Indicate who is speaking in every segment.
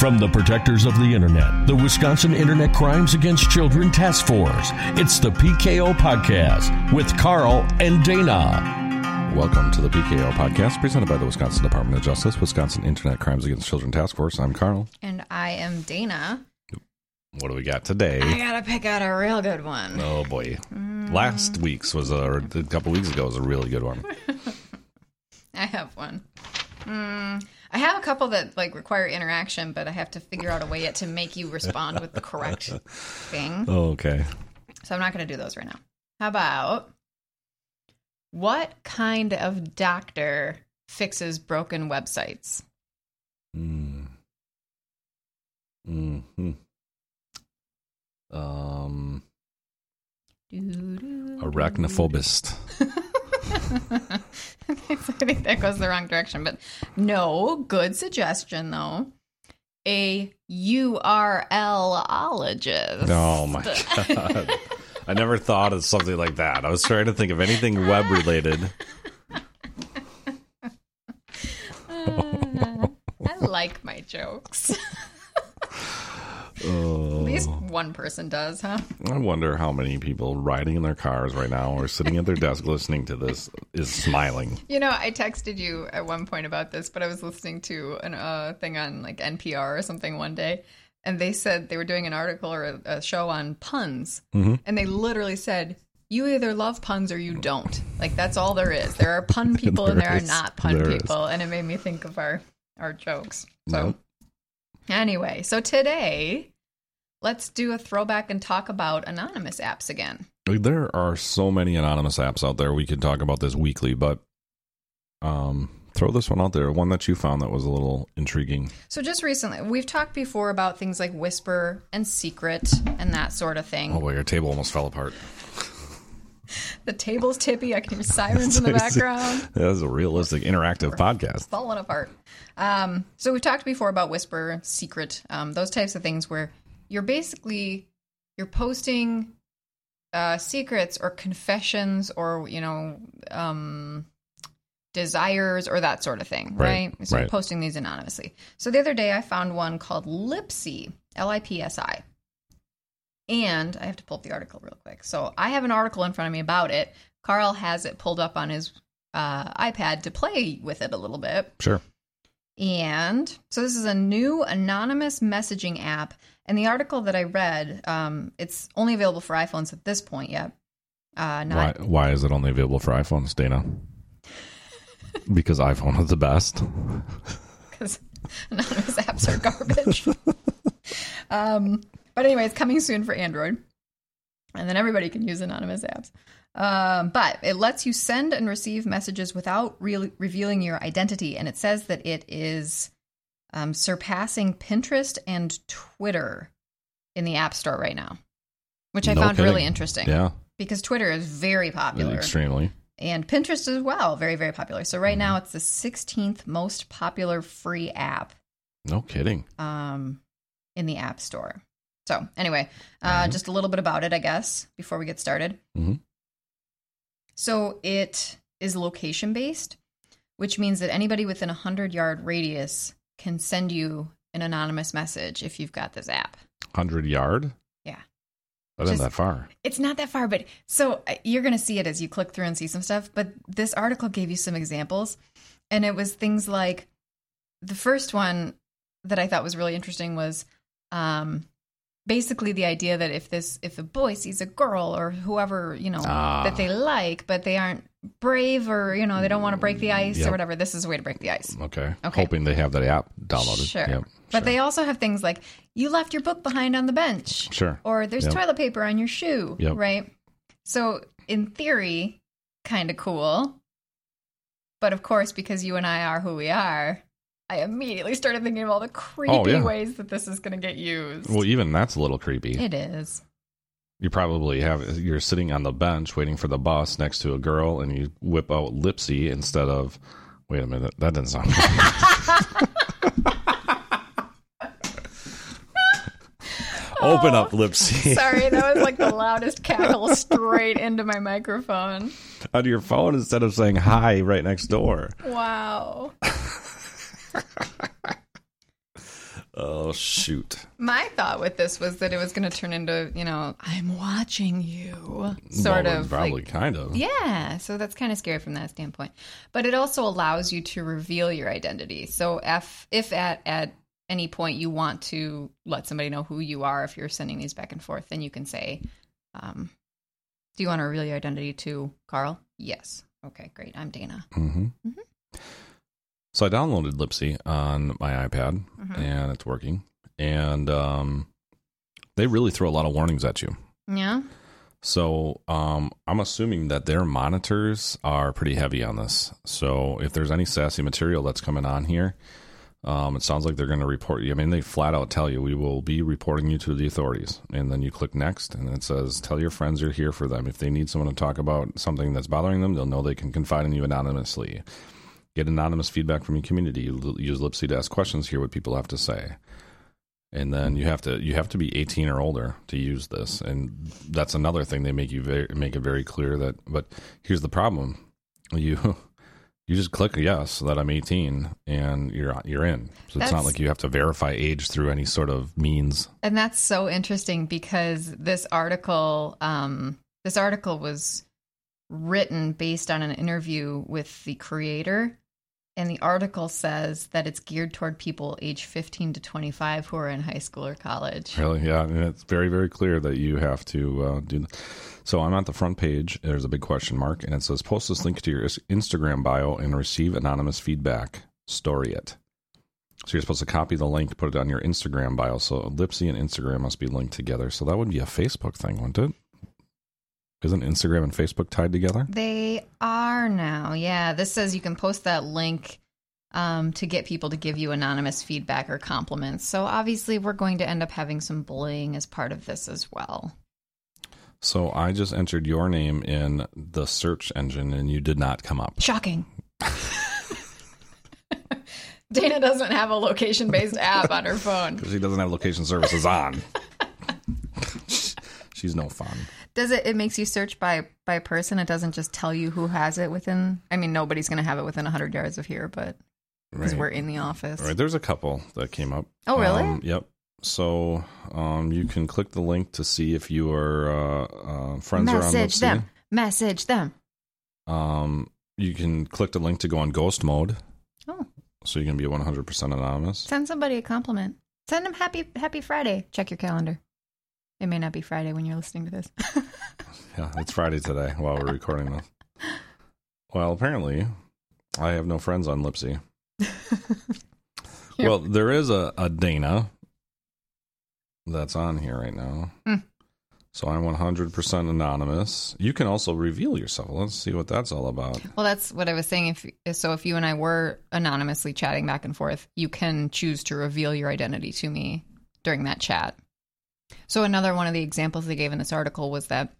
Speaker 1: From the protectors of the Internet, the Wisconsin Internet Crimes Against Children Task Force, it's the PKO Podcast with Carl and Dana.
Speaker 2: Welcome to the PKO Podcast presented by the Wisconsin Department of Justice, Wisconsin Internet Crimes Against Children Task Force. I'm Carl.
Speaker 3: And I am Dana.
Speaker 2: What do we got today?
Speaker 3: I gotta pick out a real good one.
Speaker 2: Oh boy. Last week's was a, or a couple weeks ago was a really good one.
Speaker 3: I have one. Mm, I have a couple that like require interaction, but I have to figure out a way yet to make you respond with the correct thing.
Speaker 2: Oh, okay.
Speaker 3: So I'm not gonna do those right now. How about what kind of doctor fixes broken websites?
Speaker 2: Mm. hmm Um, arachnophobist.
Speaker 3: okay, so I think that goes the wrong direction, but no, good suggestion though. A URLologist.
Speaker 2: Oh my god. I never thought of something like that. I was trying to think of anything web related.
Speaker 3: Uh, I like my jokes. At least one person does, huh?
Speaker 2: I wonder how many people riding in their cars right now or sitting at their desk listening to this is smiling.
Speaker 3: You know, I texted you at one point about this, but I was listening to a uh, thing on like NPR or something one day, and they said they were doing an article or a, a show on puns, and they literally said, "You either love puns or you don't." Like that's all there is. There are pun people and
Speaker 2: There
Speaker 3: there are not pun
Speaker 2: There is.
Speaker 3: people, and it made me think of our our jokes. So
Speaker 2: Nope.
Speaker 3: anyway, so today. Let's do a throwback and talk about anonymous apps again.
Speaker 2: There are so many anonymous apps out there. We could talk about this weekly, but um, throw this one out there. One that you found that was a little intriguing.
Speaker 3: So just recently, we've talked before about things like Whisper and Secret and that sort of thing.
Speaker 2: Oh boy, your table almost fell apart.
Speaker 3: The table's tippy. I can hear sirens in the background.
Speaker 2: That was a realistic, interactive podcast.
Speaker 3: Falling apart. Um, so we've talked before about Whisper, Secret, um, those types of things where you're basically you're posting uh, secrets or confessions or you know um, desires or that sort of thing,
Speaker 2: Right,
Speaker 3: right? So you're
Speaker 2: right.
Speaker 3: posting these anonymously. So the other day I found one called Lipsi, L I P S I. And I have to pull up the article real quick. So I have an article in front of me about it. Carl has it pulled up on his uh, iPad to play with it a little bit.
Speaker 2: Sure.
Speaker 3: And so this is a new anonymous messaging app. And the article that I read, um, it's only available for iPhones at this point yet. Uh,
Speaker 2: Why, why is it only available for iPhones, Dana? because iPhone is the best.
Speaker 3: because anonymous apps are garbage. um, but anyway, it's coming soon for Android, and then everybody can use anonymous apps. Um, but it lets you send and receive messages without re- revealing your identity, and it says that it is um, surpassing Pinterest and Twitter in the App Store right now, which I
Speaker 2: No
Speaker 3: found really interesting.
Speaker 2: Yeah,
Speaker 3: because Twitter is very popular
Speaker 2: extremely.
Speaker 3: and Pinterest as well, very very popular. So right
Speaker 2: Mm-hmm.
Speaker 3: now it's the 16th most popular free app
Speaker 2: No kidding.
Speaker 3: um, in the App Store. So anyway, uh,
Speaker 2: Mhm.
Speaker 3: just a little bit about it, I guess, before we get started.
Speaker 2: Mhm.
Speaker 3: So it is location based, which means that anybody within a hundred yard radius can send you an anonymous message if you've got this app.
Speaker 2: 100 yard?
Speaker 3: Yeah.
Speaker 2: That isn't that far.
Speaker 3: It's not that far, but so uh, you're going to see it as you click through and see some stuff. But this article gave you some examples, and it was things like the first one that I thought was really interesting was um, basically the idea that if this if a boy sees a girl or whoever you know
Speaker 2: Ah.
Speaker 3: that they like, but they aren't brave or you know they don't want to break the ice
Speaker 2: Yep.
Speaker 3: or whatever, this is a way to break the ice.
Speaker 2: Okay.
Speaker 3: Okay.
Speaker 2: Hoping they have that app downloaded.
Speaker 3: Sure.
Speaker 2: Yep.
Speaker 3: But
Speaker 2: sure.
Speaker 3: they also have things like you left your book behind on the bench
Speaker 2: Sure.
Speaker 3: or there's
Speaker 2: Yep.
Speaker 3: toilet paper on your shoe,
Speaker 2: Yep.
Speaker 3: right? So, in theory, kind of cool. But of course, because you and I are who we are, I immediately started thinking of all the oh, creepy
Speaker 2: Oh, yeah.
Speaker 3: ways that this is going to get used.
Speaker 2: Well, even that's a little creepy.
Speaker 3: it is.
Speaker 2: You probably have you're sitting on the bench waiting for the bus next to a girl, and you whip out Lipsi instead of. Wait a minute, that doesn't sound. Open up, oh.
Speaker 3: Lipsi, Sorry, that was like the loudest cackle straight into my microphone.
Speaker 2: on your phone instead of saying hi right next door.
Speaker 3: Wow.
Speaker 2: Oh, shoot!
Speaker 3: My thought with this was that it was going to turn into, you know, I'm watching you, sort
Speaker 2: Well,
Speaker 3: of
Speaker 2: probably
Speaker 3: like,
Speaker 2: kind of.
Speaker 3: yeah. So that's kind of scary from that standpoint. But it also allows you to reveal your identity. So if if at at any point you want to let somebody know who you are, if you're sending these back and forth, then you can say, um, "Do you want to reveal your identity to Carl?" Yes. Okay, great. I'm Dana.
Speaker 2: hmm So I downloaded Lipsi on my iPad,
Speaker 3: Mhm.
Speaker 2: and it's working. And um, they really throw a lot of warnings at you.
Speaker 3: Yeah.
Speaker 2: So um, I'm assuming that their monitors are pretty heavy on this. So if there's any sassy material that's coming on here, um, it sounds like they're going to report you. I mean, they flat out tell you we will be reporting you to the authorities, and then you click next, and it says tell your friends you're here for them. If they need someone to talk about something that's bothering them, they'll know they can confide in you anonymously. Get anonymous feedback from your community. You Use Lipsi to ask questions. Hear what people have to say and then you have to you have to be 18 or older to use this and that's another thing they make you very, make it very clear that but here's the problem you you just click yes that I'm 18 and you're you're in so it's not like you have to verify age through any sort of means
Speaker 3: And that's so interesting because this article, um, this article was written based on an interview with the creator. And the article says that it's geared toward people age 15 to 25 who are in high school or college.
Speaker 2: really yeah and it's very very clear that you have to uh, do so I'm at the front page there's a big question mark and it says post this link to your Instagram bio and receive anonymous feedback story it So you're supposed to copy the link, put it on your Instagram bio. So Lipsi and Instagram must be linked together. So that would be a Facebook thing, wouldn't it? Isn't Instagram and Facebook tied together?
Speaker 3: They are now. Yeah. This says you can post that link um, to get people to give you anonymous feedback or compliments. So obviously, we're going to end up having some bullying as part of this as well.
Speaker 2: So I just entered your name in the search engine and you did not come up.
Speaker 3: Shocking. Dana doesn't have a location based app on her phone.
Speaker 2: Because she doesn't have location services on. She's no fun.
Speaker 3: Does it? It makes you search by by person. It doesn't just tell you who has it within. I mean, nobody's going to have it within hundred yards of here, but because
Speaker 2: Right.
Speaker 3: we're in the office.
Speaker 2: Right. There's a couple that came up.
Speaker 3: Oh, really?
Speaker 2: Um, yep. So um, you can click the link to see if you are uh, uh, friends are on
Speaker 3: Message them. Message them.
Speaker 2: Um, you can click the link to go on ghost mode,
Speaker 3: Oh,
Speaker 2: so you can be 100% anonymous.
Speaker 3: send somebody a compliment. Send them happy Happy Friday. Check your calendar. It may not be Friday when you're listening to this.
Speaker 2: Yeah, it's Friday today while we're recording this. Well, apparently, I have no friends on Lipsi. well, there is a, a Dana that's on here right now.
Speaker 3: Hmm.
Speaker 2: So I'm 100% anonymous. You can also reveal yourself. Let's see what that's all about.
Speaker 3: Well, that's what I was saying. If so, if you and I were anonymously chatting back and forth, you can choose to reveal your identity to me during that chat. So another one of the examples they gave in this article was that,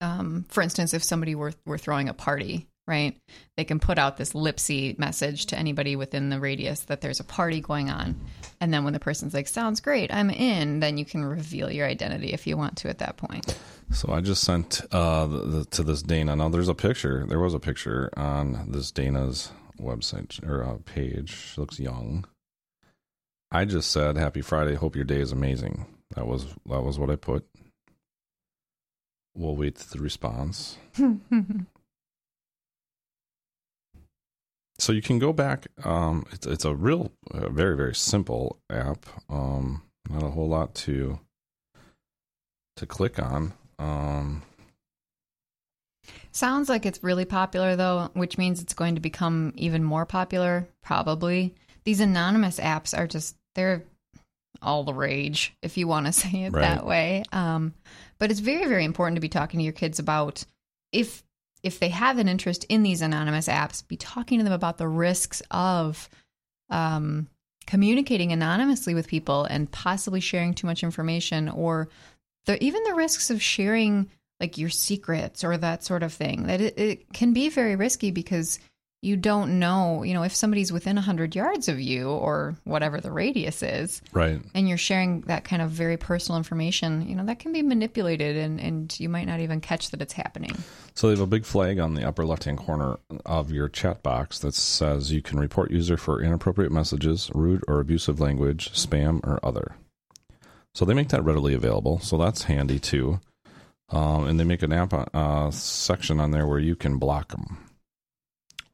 Speaker 3: um, for instance, if somebody were were throwing a party, right, they can put out this Lipsi message to anybody within the radius that there's a party going on, and then when the person's like, "Sounds great, I'm in," then you can reveal your identity if you want to at that point.
Speaker 2: So I just sent uh, the, the, to this Dana. Now there's a picture. There was a picture on this Dana's website or uh, page. She looks young. I just said, "Happy Friday. Hope your day is amazing." That was that was what I put. We'll wait for the response. So you can go back. Um, it's it's a real, uh, very very simple app. Um, not a whole lot to to click on. Um,
Speaker 3: Sounds like it's really popular though, which means it's going to become even more popular, probably. These anonymous apps are just they're all the rage, if you want to say it
Speaker 2: Right.
Speaker 3: that way. Um, but it's very, very important to be talking to your kids about if if they have an interest in these anonymous apps, be talking to them about the risks of um, communicating anonymously with people and possibly sharing too much information or the, even the risks of sharing like your secrets or that sort of thing that it, it can be very risky because you don't know, you know, if somebody's within 100 yards of you or whatever the radius is,
Speaker 2: Right.
Speaker 3: and you're sharing that kind of very personal information, you know, that can be manipulated and, and you might not even catch that it's happening.
Speaker 2: So they have a big flag on the upper left hand corner of your chat box that says you can report user for inappropriate messages, rude or abusive language, spam, or other. So they make that readily available. So that's handy too. Um, and they make an app uh, section on there where you can block them.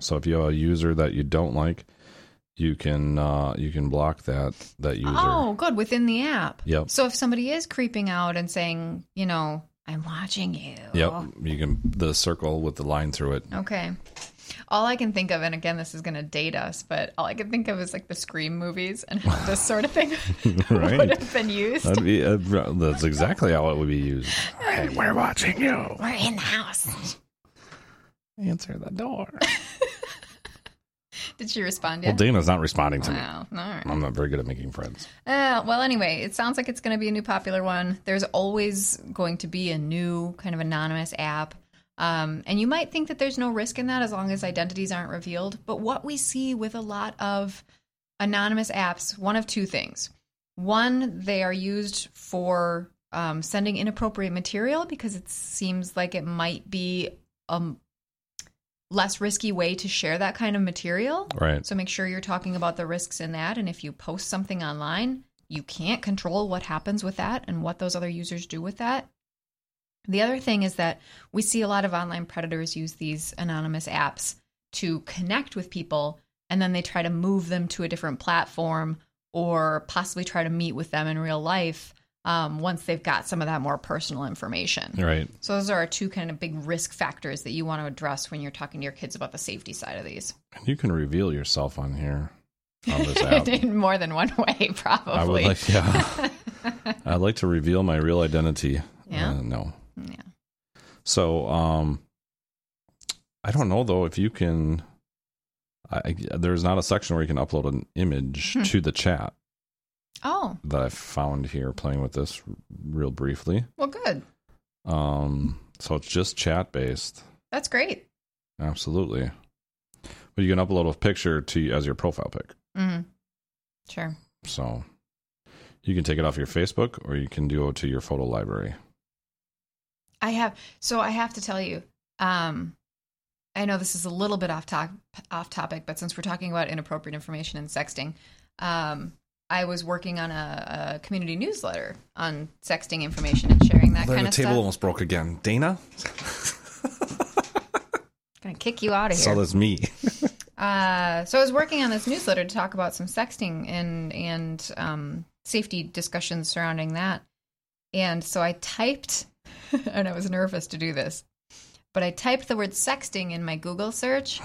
Speaker 2: So if you have a user that you don't like, you can uh, you can block that that user.
Speaker 3: Oh, good. Within the app.
Speaker 2: Yep.
Speaker 3: So if somebody is creeping out and saying, you know, I'm watching you.
Speaker 2: Yep. You can the circle with the line through it.
Speaker 3: Okay. All I can think of, and again, this is going to date us, but all I can think of is like the Scream movies and how this sort of thing
Speaker 2: Right.
Speaker 3: would have been used.
Speaker 2: That'd be, uh, that's exactly how it would be used. Hey, we're watching you.
Speaker 3: We're in the house.
Speaker 2: Answer the door.
Speaker 3: Did she respond yet? Well?
Speaker 2: Dana's not responding to me.
Speaker 3: Wow. All right.
Speaker 2: I'm not very good at making friends.
Speaker 3: Uh, well, anyway, it sounds like it's going to be a new popular one. There's always going to be a new kind of anonymous app. Um, and you might think that there's no risk in that as long as identities aren't revealed. But what we see with a lot of anonymous apps, one of two things. One, they are used for um, sending inappropriate material because it seems like it might be a less risky way to share that kind of material.
Speaker 2: Right.
Speaker 3: So make sure you're talking about the risks in that. And if you post something online, you can't control what happens with that and what those other users do with that. The other thing is that we see a lot of online predators use these anonymous apps to connect with people and then they try to move them to a different platform or possibly try to meet with them in real life um, once they've got some of that more personal information.
Speaker 2: Right.
Speaker 3: So those are our two kind of big risk factors that you want to address when you're talking to your kids about the safety side of these.
Speaker 2: You can reveal yourself on here on this app.
Speaker 3: in more than one way, probably.
Speaker 2: I would like, yeah. I'd like to reveal my real identity.
Speaker 3: Yeah?
Speaker 2: Uh, no.
Speaker 3: Yeah.
Speaker 2: So, um, I don't know though if you can. I, there's not a section where you can upload an image
Speaker 3: Hmm.
Speaker 2: to the chat
Speaker 3: Oh,
Speaker 2: that I found here playing with this real briefly.
Speaker 3: well, good.
Speaker 2: Um, so it's just chat based.
Speaker 3: That's great.
Speaker 2: Absolutely. But you can upload a picture to as your profile pic.
Speaker 3: hmm Sure.
Speaker 2: So you can take it off your Facebook or you can do it to your photo library.
Speaker 3: I have. So I have to tell you. Um, I know this is a little bit off top, off topic, but since we're talking about inappropriate information and sexting, um, I was working on a, a community newsletter on sexting information and sharing that kind of stuff.
Speaker 2: The table almost broke again. Dana?
Speaker 3: Gonna kick you out of here.
Speaker 2: So that's me.
Speaker 3: Uh, so I was working on this newsletter to talk about some sexting and and um, safety discussions surrounding that. And so I typed, and I was nervous to do this, but I typed the word sexting in my Google search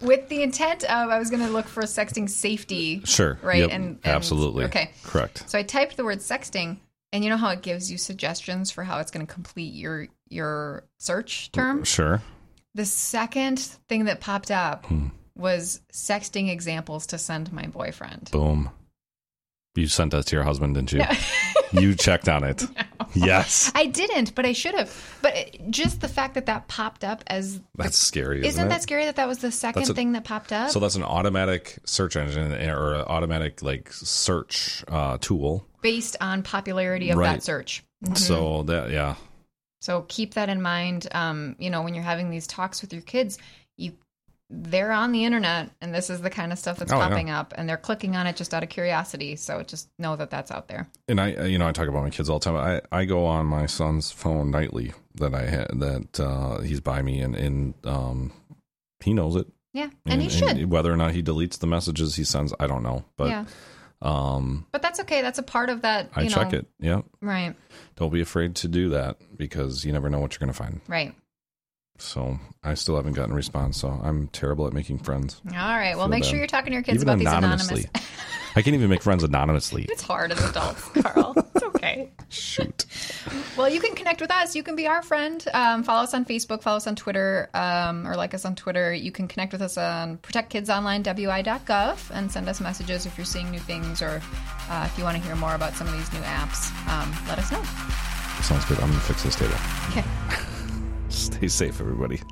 Speaker 3: with the intent of I was going to look for sexting safety.
Speaker 2: Sure.
Speaker 3: Right,
Speaker 2: Yep.
Speaker 3: and- and-
Speaker 2: absolutely.
Speaker 3: okay.
Speaker 2: Correct.
Speaker 3: So I typed the word sexting, and you know how it gives you suggestions for how it's going to complete your your search term.
Speaker 2: Sure.
Speaker 3: The second thing that popped up
Speaker 2: Hmm.
Speaker 3: was sexting examples to send my boyfriend.
Speaker 2: Boom. You sent that to your husband, didn't you? you checked on it. Yes.
Speaker 3: I didn't, but I should have. But it- just the fact that that popped up as
Speaker 2: That's scary, isn't,
Speaker 3: isn't that scary that that was the second
Speaker 2: a-
Speaker 3: thing that popped up?
Speaker 2: So that's an automatic search engine or an automatic like search uh, tool.
Speaker 3: based on popularity of
Speaker 2: Right.
Speaker 3: that search.
Speaker 2: So that yeah,
Speaker 3: So keep that in mind. Um, you know, when you're having these talks with your kids, you they're on the internet, and this is the kind of stuff that's
Speaker 2: Oh, yeah.
Speaker 3: popping up, and they're clicking on it just out of curiosity. So just know that that's out there.
Speaker 2: and I you know I talk about my kids all the time. I I go on my son's phone nightly that I had that uh, he's by me and and um he knows it.
Speaker 3: Yeah, and, he should.
Speaker 2: whether or not he deletes the messages he sends, I don't know. But
Speaker 3: yeah,
Speaker 2: um,
Speaker 3: but that's okay. That's a part of that.
Speaker 2: I
Speaker 3: know,
Speaker 2: check it. Yeah,
Speaker 3: Right,
Speaker 2: don't be afraid to do that because you never know what you're going to find.
Speaker 3: right.
Speaker 2: So I still haven't gotten a response. So I'm terrible at making friends,
Speaker 3: All right. Well, make sure you're talking to your kids
Speaker 2: even
Speaker 3: about these
Speaker 2: anonymously.
Speaker 3: anonymous.
Speaker 2: I can't even make friends anonymously.
Speaker 3: it's hard as adults, Carl. It's okay.
Speaker 2: Shoot.
Speaker 3: Well, you can connect with us. You can be our friend. Um, follow us on Facebook, follow us on Twitter, um, or like us on Twitter. You can connect with us on protectkidsonline.wi.gov and send us messages if you're seeing new things or uh, if you want to hear more about some of these new apps. Um, let us know.
Speaker 2: Sounds good. I'm going to fix this table.
Speaker 3: Okay.
Speaker 2: Stay safe, everybody.